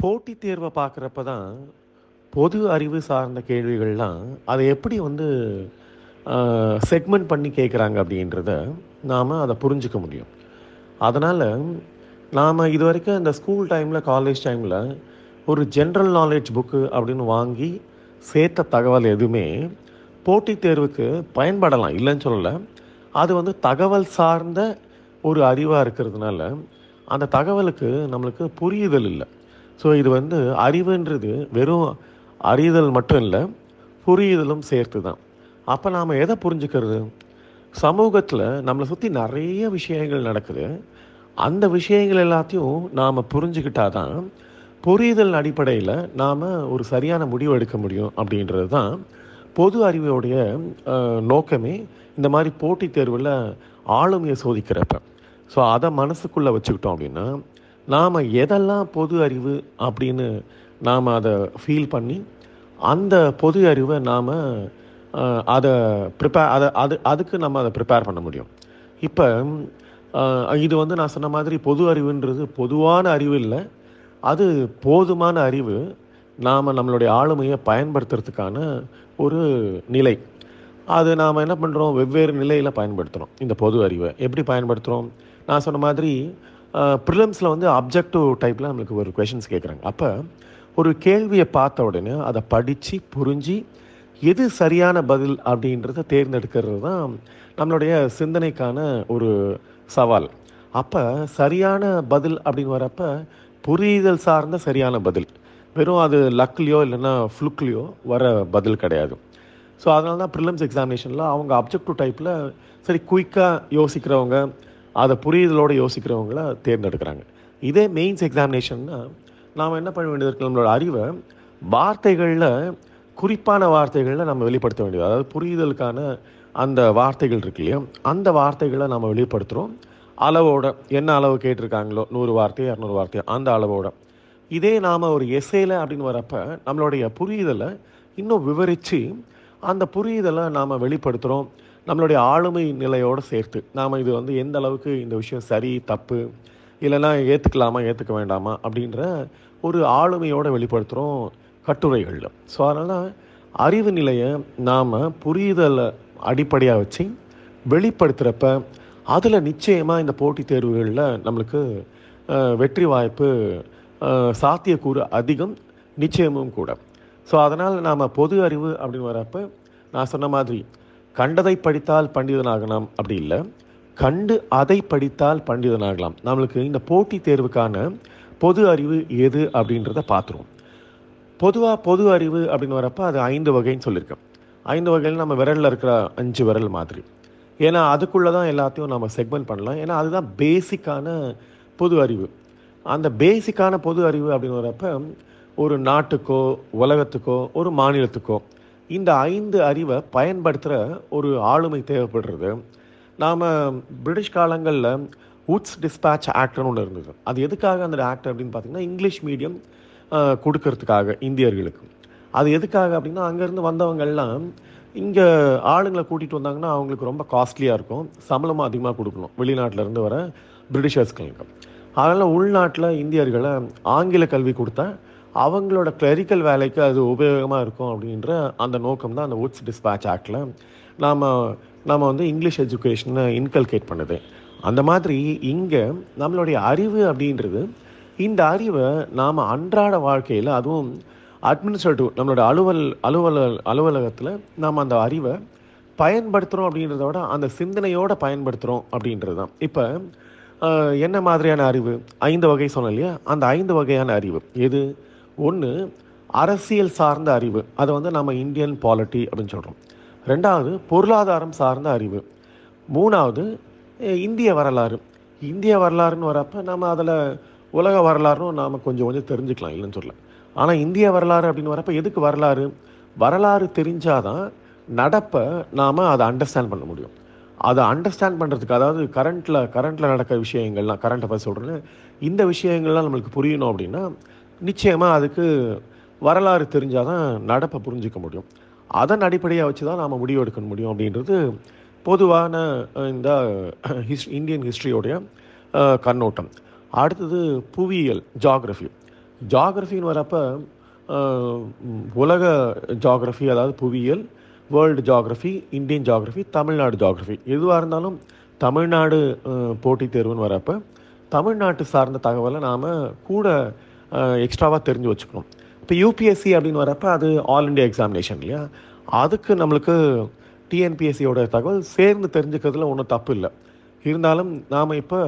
போட்டித் தேர்வை பார்க்குறப்ப தான் பொது அறிவு சார்ந்த கேள்விகள்லாம் அதை எப்படி வந்து செக்மெண்ட் பண்ணி கேட்குறாங்க அப்படின்றத நாம் அதை புரிஞ்சுக்க முடியும். அதனால் நாம் இது வரைக்கும் இந்த ஸ்கூல் டைமில் காலேஜ் டைமில் ஒரு ஜென்ரல் நாலேஜ் புக்கு அப்படின்னு வாங்கி சேர்த்த தகவல் எதுவுமே போட்டித் தேர்வுக்கு பயன்படலாம் இல்லைன்னு சொல்லலை. அது வந்து தகவல் சார்ந்த ஒரு அறிவாக இருக்கிறதுனால அந்த தகவலுக்கு நம்மளுக்கு புரியுதல் இல்லை. ஸோ இது வந்து அறிவுன்றது வெறும் அறிதல் மட்டும் இல்லை புரியுதலும் சேர்த்து தான் அப்போ நாம் எதை புரிஞ்சுக்கிறது? சமூகத்தில் நம்மளை சுற்றி நிறைய விஷயங்கள் நடக்குது. அந்த விஷயங்கள் எல்லாத்தையும் நாம் புரிஞ்சுக்கிட்டாதான் புரிதல் அடிப்படையில் நாம் ஒரு சரியான முடிவு எடுக்க முடியும் அப்படின்றது தான் பொது அறிவோடைய நோக்கமே. இந்த மாதிரி போட்டித் தேர்வில் ஆளுமையை சோதிக்கிறப்ப. ஸோ அதை மனசுக்குள்ளே வச்சுக்கிட்டோம் அப்படின்னா நாம் எதெல்லாம் பொது அறிவு அப்படின்னு நாம் அதை ஃபீல் பண்ணி அந்த பொது அறிவை நாம் அதை ப்ரிப்பேர் அதை அது அதுக்கு நம்ம அதை ப்ரிப்பேர் பண்ண முடியும். இப்போ இது வந்து நான் சொன்ன மாதிரி பொது அறிவுன்றது பொதுவான அறிவு இல்லை. அது போதுமான அறிவு நாம் நம்மளுடைய ஆளுமையை பயன்படுத்துறதுக்கான ஒரு நிலை. அது நாம் என்ன பண்ணுறோம் வெவ்வேறு நிலையில் பயன்படுத்துகிறோம் இந்த பொது அறிவை எப்படி பயன்படுத்துகிறோம் நான் சொன்ன மாதிரி ப்ரிலிம்ஸில் வந்து அப்ஜெக்டிவ் டைப்பில் நம்மளுக்கு ஒரு கொஷின்ஸ் கேட்குறாங்க அப்போ ஒரு கேள்வியை பார்த்த உடனே அதை படித்து புரிஞ்சு எது சரியான பதில் அப்படின்றத தேர்ந்தெடுக்கிறது தான் நம்மளுடைய சிந்தனைக்கான ஒரு சவால். அப்போ சரியான பதில் அப்படின்னு வரப்ப புரிதல் சார்ந்த சரியான பதில். வெறும் அது லக்லேயோ இல்லைன்னா ஃப்ளுக்லேயோ வர பதில் கிடையாது. ஸோ அதனால தான் ப்ரிலிம்ஸ் எக்ஸாமினேஷனில் அவங்க அப்ஜெக்டிவ் டைப்பில் சரி குயிக்காக யோசிக்கிறவங்க அதை புரியுதலோடு யோசிக்கிறவங்கள தேர்ந்தெடுக்கிறாங்க. இதே மெயின்ஸ் எக்ஸாமினேஷன்னா நாம் என்ன பண்ண வேண்டியது இருக்கு? நம்மளோட அறிவை வார்த்தைகளில் குறிப்பான வார்த்தைகளில் நம்ம வெளிப்படுத்த வேண்டியது. அதாவது புரிதலுக்கான அந்த வார்த்தைகள் இருக்கு இல்லையா? அந்த வார்த்தைகளை நம்ம வெளிப்படுத்துகிறோம் அளவோட என்ன அளவு கேட்டிருக்காங்களோ? நூறு வார்த்தையோ இரநூறு வார்த்தையோ அந்த அளவோட. இதே நாம் ஒரு எஸ்ஸேல அப்படின்னு வரப்போ நம்மளுடைய புரியுதலை இன்னும் விவரித்து அந்த புரியுதலை நாம் வெளிப்படுத்துகிறோம் நம்மளுடைய ஆளுமை நிலையோடு சேர்த்து நாம் இது வந்து எந்த அளவுக்கு இந்த விஷயம் சரி தப்பு இல்லைன்னா ஏற்றுக்கலாமா ஏற்றுக்க வேண்டாமா அப்படின்ற ஒரு ஆளுமையோடு வெளிப்படுத்துகிறோம் கட்டுரைகளில். ஸோ அதனால் அறிவு நிலையை நாம் புரிதலை அடிப்படையாக வச்சு வெளிப்படுத்துகிறப்ப அதில் நிச்சயமாக இந்த போட்டித் தேர்வுகளில் நம்மளுக்கு வெற்றி வாய்ப்பு சாத்தியக்கூறு அதிகம் நிச்சயமும் கூட. ஸோ அதனால் நாம் பொது அறிவு அப்படின்னு வரப்போ நான் சொன்ன மாதிரி கண்டதை படித்தால் பண்டிதனாகலாம். அப்படி இல்லை. கண்டு அதை படித்தால் பண்டிதனாகலாம். நம்மளுக்கு இந்த போட்டித் தேர்வுக்கான பொது அறிவு எது அப்படின்றத பார்த்துருவோம் பொதுவாக பொது அறிவு அப்படின்னு வரப்போ அது ஐந்து வகைன்னு சொல்லியிருக்கேன் ஐந்து வகையில் நம்ம விரலில் இருக்கிற அஞ்சு விரல் மாதிரி. ஏன்னா அதுக்குள்ளே தான் எல்லாத்தையும் நம்ம செக்மெண்ட் பண்ணலாம். ஏன்னா அதுதான் பேசிக்கான பொது அறிவு. அந்த பேசிக்கான பொது அறிவு அப்படின்னு வரப்போ ஒரு நாட்டுக்கோ உலகத்துக்கோ ஒரு மாநிலத்துக்கோ இந்த ஐந்து அறிவை பயன்படுத்துகிற ஒரு ஆளுமை தேவைப்படுறது. நாம் பிரிட்டிஷ் காலங்களில் உட்ஸ் டிஸ்பேட்ச் ஆக்டர்னு ஒன்று இருந்தது. அது எதுக்காக அந்த ஆக்டர் அப்படின்னு பார்த்தீங்கன்னா இங்கிலீஷ் மீடியம் கொடுக்கறதுக்காக இந்தியர்களுக்கு. அது எதுக்காக அப்படின்னா அங்கேருந்து வந்தவங்கெல்லாம் இங்கே ஆளுங்களை கூட்டிகிட்டு வந்தாங்கன்னா அவங்களுக்கு ரொம்ப காஸ்ட்லியாக இருக்கும். சம்பளமும் அதிகமாக கொடுக்கணும். வெளிநாட்டிலேருந்து வர பிரிட்டிஷர்ஸ்களுக்கு அதனால் உள்நாட்டில் இந்தியர்களை ஆங்கில கல்வி கொடுத்தா அவங்களோட கிளரிக்கல் வேலைக்கு அது உபயோகமாக இருக்கும் அப்படின்ற அந்த நோக்கம் தான் அந்த உட்ஸ் டிஸ்பேச் ஆக்டில் நாம் நாம் வந்து இங்கிலீஷ் எஜுகேஷனை இன்கல்கேட் பண்ணுது. அந்த மாதிரி இங்கே நம்மளுடைய அறிவு அப்படின்றது இந்த அறிவை நாம் அன்றாட வாழ்க்கையில் அதுவும் அட்மினிஸ்ட்ரேட்டிவ் நம்மளோட அலுவல் அலுவலக அலுவலகத்தில் நாம் அந்த அறிவை பயன்படுத்துகிறோம் அப்படின்றத விட அந்த சிந்தனையோடு பயன்படுத்துகிறோம் அப்படின்றது தான். இப்போ என்ன மாதிரியான அறிவு? ஐந்து வகை சொன்னேன் இல்லையா? அந்த ஐந்து வகையான அறிவு. எது? ஒன்று அரசியல் சார்ந்த அறிவு. அதை வந்து நம்ம இந்தியன் பாலிட்டி அப்படின்னு சொல்கிறோம் ரெண்டாவது பொருளாதாரம் சார்ந்த அறிவு. மூணாவது இந்திய வரலாறு. இந்திய வரலாறுன்னு வரப்போ நம்ம அதில் உலக வரலாறும் நாம் கொஞ்சம் கொஞ்சம் தெரிஞ்சுக்கலாம் இல்லைன்னு சொல்லல. ஆனால் இந்திய வரலாறு அப்படின்னு வரப்போ எதுக்கு வரலாறு? வரலாறு தெரிஞ்சாதான் நடப்பை நாம் அதை அண்டர்ஸ்டாண்ட் பண்ண முடியும். அதை அண்டர்ஸ்டாண்ட் பண்ணுறதுக்கு அதாவது கரண்ட்டில் கரண்ட்டில் நடக்கிற விஷயங்கள்லாம் கரண்ட்டை பற்றி சொல்கிறேன்னு இந்த விஷயங்கள்லாம் நம்மளுக்கு புரியணும் அப்படின்னா நிச்சயமாக அதுக்கு வரலாறு தெரிஞ்சால் தான் நடப்பை புரிஞ்சிக்க முடியும். அதன் அடிப்படையாக வச்சு தான் நாம் முடிவு எடுக்க முடியும் அப்படின்றது பொதுவான இந்த ஹிஸ் இந்தியன் ஹிஸ்ட்ரியோடைய கண்ணோட்டம். அடுத்தது புவியியல் ஜாகிரஃபி. ஜாகிரஃபின்னு வரப்போ உலக ஜாகிரஃபி அதாவது புவியியல் world geography Indian geography Tamil Nadu geography. எதுவாக இருந்தாலும் தமிழ்நாடு போட்டி போட்டித் தேர்வுன்னு வரப்போ தமிழ்நாட்டு சார்ந்த தகவலை நாம் கூட எக்ஸ்ட்ராவாக தெரிஞ்சு வச்சுக்கணும். இப்போ யூபிஎஸ்சி அப்படின்னு வரப்போ அது ஆல் இண்டியா எக்ஸாமினேஷன் இல்லையா? அதுக்கு நம்மளுக்கு டிஎன்பிஎஸ்சியோட தகவல் சேர்ந்து தெரிஞ்சுக்கிறதுல ஒன்றும் தப்பு இல்லை. இருந்தாலும் நாம் இப்போ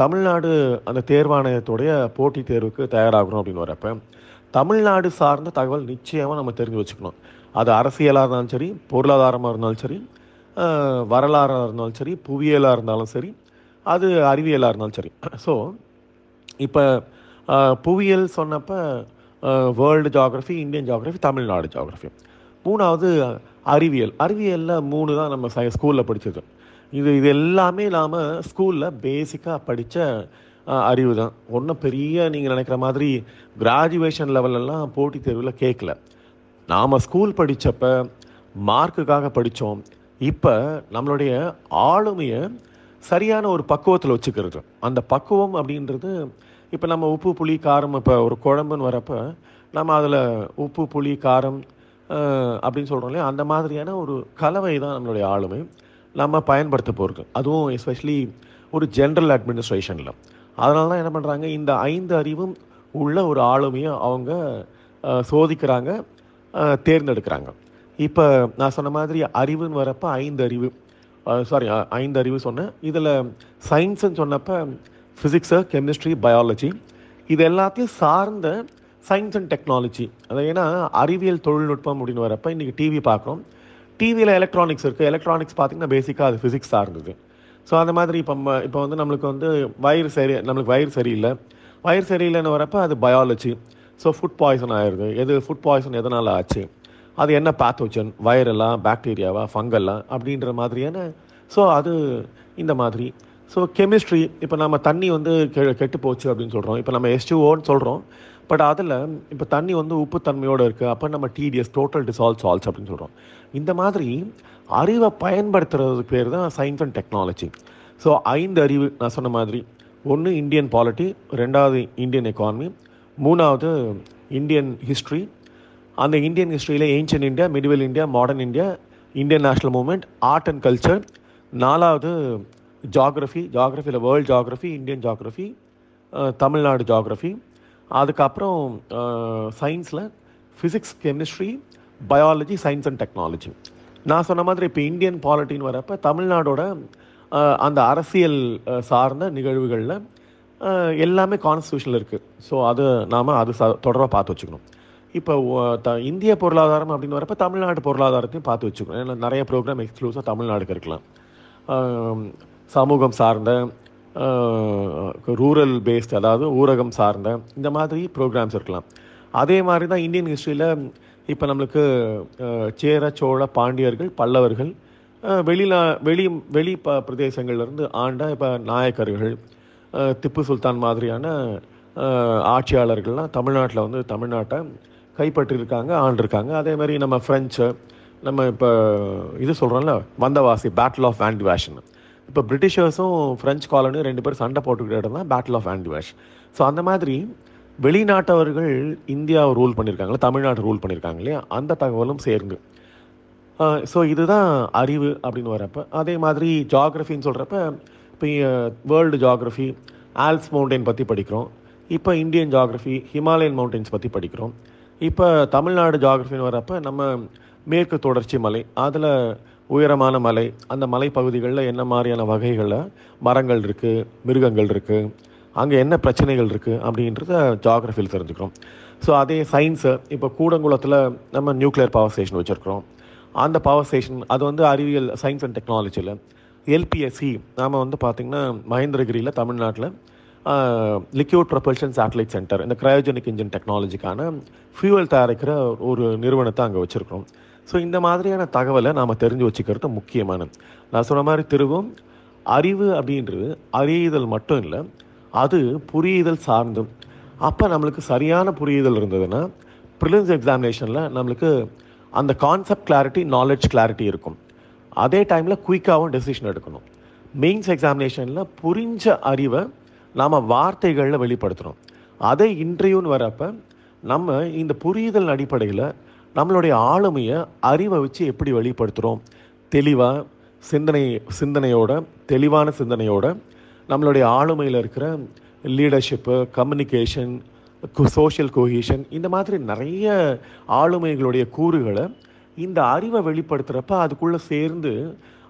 தமிழ்நாடு அந்த தேர்வாணையத்துடைய போட்டித் தேர்வுக்கு தயாராகிறோம் அப்படின்னு வரப்போ தமிழ்நாடு சார்ந்த தகவல் நிச்சயமாக நம்ம தெரிஞ்சு வச்சுக்கணும். அது அரசியலாக இருந்தாலும் சரி பொருளாதாரமாக இருந்தாலும் சரி வரலாறாக இருந்தாலும் சரி புவியியலாக இருந்தாலும் சரி அது அறிவியலாக இருந்தாலும் சரி. ஸோ இப்போ புவியியல் சொன்னப்போ world geography Indian geography Tamil Nadu geography மூணாவது அறிவியல். அறிவியலில் மூணு தான் நம்ம சை ஸ்கூலில் படித்தது இது இது எல்லாமே நாம் ஸ்கூலில் பேசிக்காக படித்த அறிவு தான். ஒன்றும் பெரிய நீங்கள் நினைக்கிற மாதிரி கிராஜுவேஷன் லெவலெல்லாம் போட்டித் தேர்வில் கேட்கல நாம் ஸ்கூல் படித்தப்ப மார்க்குக்காக படித்தோம் இப்போ நம்மளுடைய ஆளுமையை சரியான ஒரு பக்குவத்தில் வச்சுக்கிறது. அந்த பக்குவம் அப்படின்றது இப்போ நம்ம உப்பு புளி காரம் இப்போ ஒரு குழம்புன்னு வரப்போ நம்ம அதில் உப்பு புளி காரம் அப்படின்னு சொல்கிறோம் இல்லையா? அந்த மாதிரியான ஒரு கலவை தான் நம்மளுடைய ஆளுமை. நம்ம பயன்படுத்த போகிறது அதுவும் எஸ்பெஷலி ஒரு ஜென்ரல் அட்மினிஸ்ட்ரேஷனில் அதனால தான் என்ன பண்ணுறாங்க இந்த ஐந்து அறிவும் உள்ள ஒரு ஆளுமையை அவங்க சோதிக்கிறாங்க தேர்ந்தெடுக்கிறாங்க. இப்போ நான் சொன்ன மாதிரி அறிவுன்னு வரப்போ ஐந்து அறிவு சாரி ஐந்து அறிவு சொன்னேன். இதில் சயின்ஸுன்னு சொன்னப்போ ஃபிசிக்ஸு கெமிஸ்ட்ரி பயாலஜி இது எல்லாத்தையும் சார்ந்த சயின்ஸ் அண்ட் டெக்னாலஜி அது ஏன்னா அறிவியல் தொழில்நுட்பம் அப்படின்னு வரப்போ இன்றைக்கி டிவி பார்க்குறோம். டிவியில் எலக்ட்ரானிக்ஸ் இருக்குது எலக்ட்ரானிக்ஸ் பார்த்திங்கன்னா பேசிக்காக அது ஃபிசிக்ஸ் சார்ந்தது. ஸோ அந்த மாதிரி இப்போ ம- இப்போ வந்து நம்மளுக்கு வந்து வயிறு சரி நம்மளுக்கு வயிறு சரியில்லை. வயிறு சரியில்லைன்னு வரப்போ அது பயாலஜி ஸோ ஃபுட் பாய்சன் ஆயிடுது எது ஃபுட் பாய்சன் எதனால் ஆச்சு? அது என்ன பேத்தோஜன் வைரலா பாக்டீரியாவா ஃபங்கல்லா அப்படின்ற மாதிரியான ஸோ அது இந்த மாதிரி. ஸோ கெமிஸ்ட்ரி இப்போ நம்ம தண்ணி வந்து கெ கெட்டு போச்சு அப்படின்னு சொல்கிறோம் இப்போ நம்ம எஸ்டிஓன்னு சொல்கிறோம் பட் அதில் இப்போ தண்ணி வந்து உப்புத்தன்மையோடு இருக்குது அப்போ நம்ம டிடிஎஸ் டோட்டல் டிசால்வ் சால்ஸ் அப்படின்னு சொல்கிறோம் இந்த மாதிரி அறிவை பயன்படுத்துறதுக்கு பேர் தான் சயின்ஸ் அண்ட் டெக்னாலஜி ஸோ ஐந்து அறிவு நான் சொன்ன மாதிரி. ஒன்று இந்தியன் பாலிட்டி ரெண்டாவது இந்தியன் எக்கானமி மூணாவது இந்தியன் ஹிஸ்ட்ரி அந்த இந்தியன் ஹிஸ்ட்ரியில் ancient India medieval India modern India Indian national movement art and culture நாலாவது geography ஜாகிரஃபியில் world geography Indian geography Tamil Nadu geography அதுக்கப்புறம் சயின்ஸில் physics chemistry biology science and technology நான் சொன்ன மாதிரி இப்போ இந்தியன் பாலிட்டின்னு வரப்போ தமிழ்நாடோட uh, அந்த அரசியல் uh, சார்ந்த நிகழ்வுகளில் uh, எல்லாமே கான்ஸ்டியூஷனில் இருக்குது ஸோ அது நாம் அது ச தொடர்பாக பார்த்து வச்சுக்கணும். இப்போ த இந்திய பொருளாதாரம் அப்படின்னு வரப்போ தமிழ்நாடு பொருளாதாரத்தையும் பார்த்து வச்சுக்கணும். ஏன்னா நிறைய ப்ரோக்ராம் எக்ஸ்க்ளூஸாக தமிழ்நாடுக்கு இருக்கலாம். சமூகம் சார்ந்த ரூரல் பேஸ்ட் அதாவது ஊரகம் சார்ந்த இந்த மாதிரி ப்ரோக்ராம்ஸ் இருக்கலாம். அதே மாதிரி தான் இந்தியன் ஹிஸ்ட்ரியில் இப்போ நம்மளுக்கு சேர சோழ பாண்டியர்கள் பல்லவர்கள் வெளிநா வெளி வெளி ப பிரதேசங்கள்லேருந்து ஆண்ட இப்போ நாயக்கர்கள் திப்பு சுல்தான் மாதிரியான ஆட்சியாளர்கள்லாம் தமிழ்நாட்டில் வந்து தமிழ்நாட்டை கைப்பற்றியிருக்காங்க ஆண்டிருக்காங்க. அதே மாதிரி நம்ம ஃப்ரெஞ்சு நம்ம இப்போ இது சொல்கிறோம்ல வந்தவாசி பேட்டில் ஆஃப் ஆண்டிவேஷன் இப்போ பிரிட்டிஷர்ஸும் ஃப்ரெஞ்ச் காலனியும் ரெண்டு பேரும் சண்டை போட்டுக்கிட்ட இடம் தான் பேட்டில் ஆஃப் ஆண்டிவேஷ் ஸோ அந்த மாதிரி வெளிநாட்டவர்கள் இந்தியாவை ரூல் பண்ணியிருக்காங்களே தமிழ்நாடு ரூல் பண்ணியிருக்காங்க இல்லையா? அந்த தகவலும் சேர்ந்து. ஸோ இதுதான் அறிவு அப்படின்னு வரப்போ அதே மாதிரி ஜாகிரஃபின்னு சொல்கிறப்ப இப்போ வேர்ல்டு ஜாகிரஃபி ஆல்ஸ் மவுண்டைன் பற்றி படிக்கிறோம். இப்போ இந்தியன் ஜாகிரஃபி ஹிமாலயன் மவுண்டன்ஸ் பற்றி படிக்கிறோம். இப்போ தமிழ்நாடு ஜாகிரஃபின்னு வரப்போ நம்ம மேற்கு தொடர்ச்சி மலை அதில் உயரமான மலை அந்த மலைப்பகுதிகளில் என்ன மாதிரியான வகைகளில் மரங்கள் இருக்குது மிருகங்கள் இருக்குது அங்கே என்ன பிரச்சனைகள் இருக்குது அப்படின்றத ஜாகிரஃபியில் தெரிஞ்சுக்கிறோம். ஸோ அதே சயின்ஸு இப்போ கூடங்குளத்தில் நம்ம நியூக்ளியர் பவர் ஸ்டேஷன் வச்சுருக்கிறோம். அந்த பவர் ஸ்டேஷன் அது வந்து அறிவியல் சயின்ஸ் அண்ட் டெக்னாலஜியில் எல்பிஎஸ்சி நாம் வந்து பார்த்திங்கன்னா மகேந்திரகிரியில் தமிழ்நாட்டில் லிக்யூட் ப்ரொபல்ஷன் சேட்டலைட் சென்டர் இந்த கிரையோஜெனிக் இன்ஜின் டெக்னாலஜிக்கான ஃபியூவல் தயாரிக்கிற ஒரு நிறுவனத்தை அங்கே வச்சுருக்கிறோம். ஸோ இந்த மாதிரியான தகவலை நாம் தெரிஞ்சு வச்சுக்கிறது முக்கியமானது. நான் சொன்ன மாதிரி திருவும் அறிவு அப்படின்றது அறியுதல் மட்டும் இல்லை அது புரியுதல் சார்ந்தும். அப்போ நம்மளுக்கு சரியான புரியுதல் இருந்ததுன்னா ப்ரிலிம்ஸ் எக்ஸாமினேஷனில் நம்மளுக்கு அந்த கான்செப்ட் கிளாரிட்டி நாலேஜ் கிளாரிட்டி இருக்கும். அதே டைமில் குயிக்காகவும் டெசிஷன் எடுக்கணும். மெயின்ஸ் எக்ஸாமினேஷனில் புரிஞ்ச அறிவை நாம் வார்த்தைகளில் வெளிப்படுத்துகிறோம் அதே இன்டர்வியூன்னு வரப்போ நம்ம இந்த புரியுதல் அடிப்படையில் நம்மளுடைய ஆளுமையை அறிவை வச்சு எப்படி வெளிப்படுத்துகிறோம் தெளிவாக சிந்தனை சிந்தனையோட தெளிவான சிந்தனையோட நம்மளுடைய ஆளுமையில் இருக்கிற லீடர்ஷிப்பு கம்யூனிகேஷன் சோஷியல் கோஹீஷன் இந்த மாதிரி நிறைய ஆளுமைகளுடைய கூறுகளை இந்த அறிவை வெளிப்படுத்துகிறப்ப அதுக்குள்ளே சேர்ந்து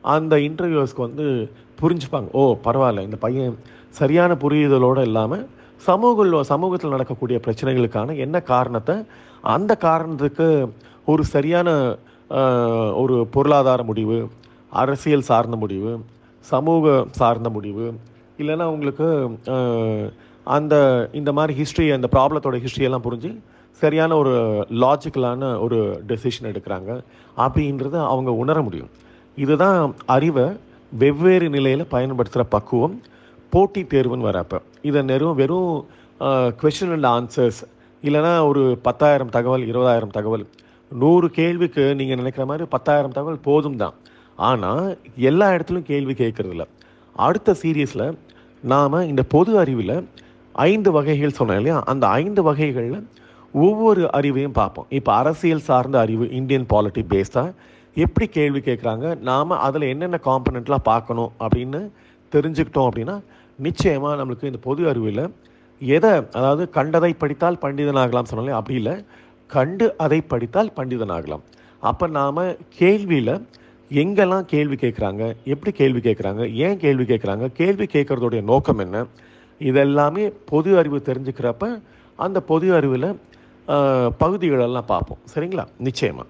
அந்த இன்டர்வியூஸ்க்கு வந்து புரிஞ்சுப்பாங்க. ஓ பரவாயில்ல இந்த பையன் சரியான புரியுதலோடு இல்லாமல் சமூக சமூகத்தில் நடக்கக்கூடிய பிரச்சனைகளுக்கான என்ன காரணத்தை அந்த காரணத்துக்கு ஒரு சரியான ஒரு பொருளாதார முடிவு அரசியல் சார்ந்த முடிவு சமூக சார்ந்த முடிவு இல்லைன்னா உங்களுக்கு அந்த இந்த மாதிரி ஹிஸ்ட்ரி அந்த ப்ராப்ளத்தோட ஹிஸ்ட்ரியெல்லாம் புரிஞ்சு சரியான ஒரு லாஜிக்கலான ஒரு டெசிஷன் எடுக்கிறாங்க. அப்படின்றத அவங்க உணர முடியும். இதுதான் அறிவை வெவ்வேறு நிலையில் பயன்படுத்துகிற பக்குவம். போட்டி தேர்வுன்னு வரப்போ இதை நெறும் வெறும் கொஷின் அண்ட் ஆன்சர்ஸ் இல்லைன்னா ஒரு பத்தாயிரம் தகவல் இருபதாயிரம் தகவல். நூறு கேள்விக்கு நீங்கள் நினைக்கிற மாதிரி பத்தாயிரம் தகவல் போதும் தான். ஆனால் எல்லா இடத்துலையும் கேள்வி கேட்குறதில்ல. அடுத்த சீரியஸில் நாம் இந்த பொது அறிவில் ஐந்து வகைகள் சொன்னோம் இல்லையா? அந்த ஐந்து வகைகளில் ஒவ்வொரு அறிவையும் பார்ப்போம். இப்போ அரசியல் சார்ந்த அறிவு இந்தியன் பாலிட்டி பேஸ்டாக எப்படி கேள்வி கேட்குறாங்க? நாம் அதில் என்னென்ன காம்பனண்ட்லாம் பார்க்கணும் அப்படின்னு தெரிஞ்சுக்கிட்டோம் அப்படின்னா நிச்சயமாக நம்மளுக்கு இந்த பொது அறிவில் எதை அதாவது கண்டதை படித்தால் பண்டிதனாகலாம் சொன்னாலே அப்படி இல்லை. கண்டு அதை படித்தால் பண்டிதனாகலாம். அப்போ நாம் கேள்வியில் எங்கெல்லாம் கேள்வி கேட்குறாங்க எப்படி கேள்வி கேட்குறாங்க ஏன் கேள்வி கேட்குறாங்க கேள்வி கேட்குறதுடைய நோக்கம் என்ன இதெல்லாமே பொது அறிவு தெரிஞ்சுக்கிறப்ப அந்த பொது அறிவில் பகுதிகளெல்லாம் பார்ப்போம். சரிங்களா? நிச்சயமாக